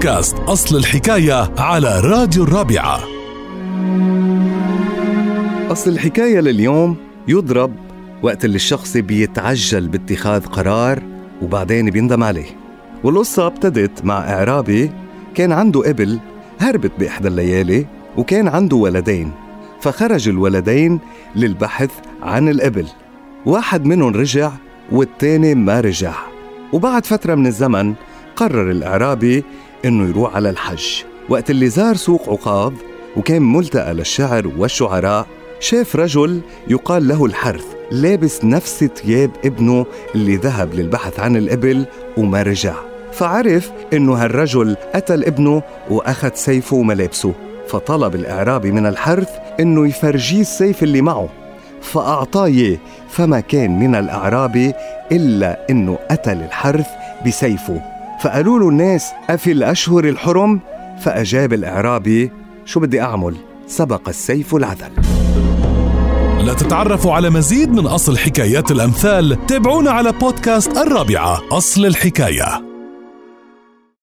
بودكاست أصل الحكاية على راديو الرابعة. أصل الحكاية لليوم يضرب وقت اللي الشخص بيتعجل باتخاذ قرار وبعدين بيندم عليه. والقصة ابتدت مع إعرابي كان عنده إبل هربت بإحدى الليالي وكان عنده ولدين فخرج الولدين للبحث عن الإبل. واحد منهم رجع والتاني ما رجع. وبعد فترة من الزمن قرر الإعرابي إنه يروح على الحج. وقت اللي زار سوق عقاب وكان ملتقى للشعر والشعراء شاف رجل يقال له الحرث لابس نفس ثياب ابنه اللي ذهب للبحث عن الإبل وما رجع. فعرف إنه هالرجل قتل ابنه وأخذ سيفه وملابسه فطلب الإعرابي من الحرث إنه يفرجيه السيف اللي معه. فأعطاه إياه فما كان من الأعرابي إلا إنه قتل الحرث بسيفه. فقالوا له الناس أفي الأشهر الحرم؟ فأجاب الإعرابي شو بدي أعمل؟ سبق السيف العذل. لتتعرفوا على مزيد من أصل حكايات الأمثال تابعونا على بودكاست الرابعة أصل الحكاية.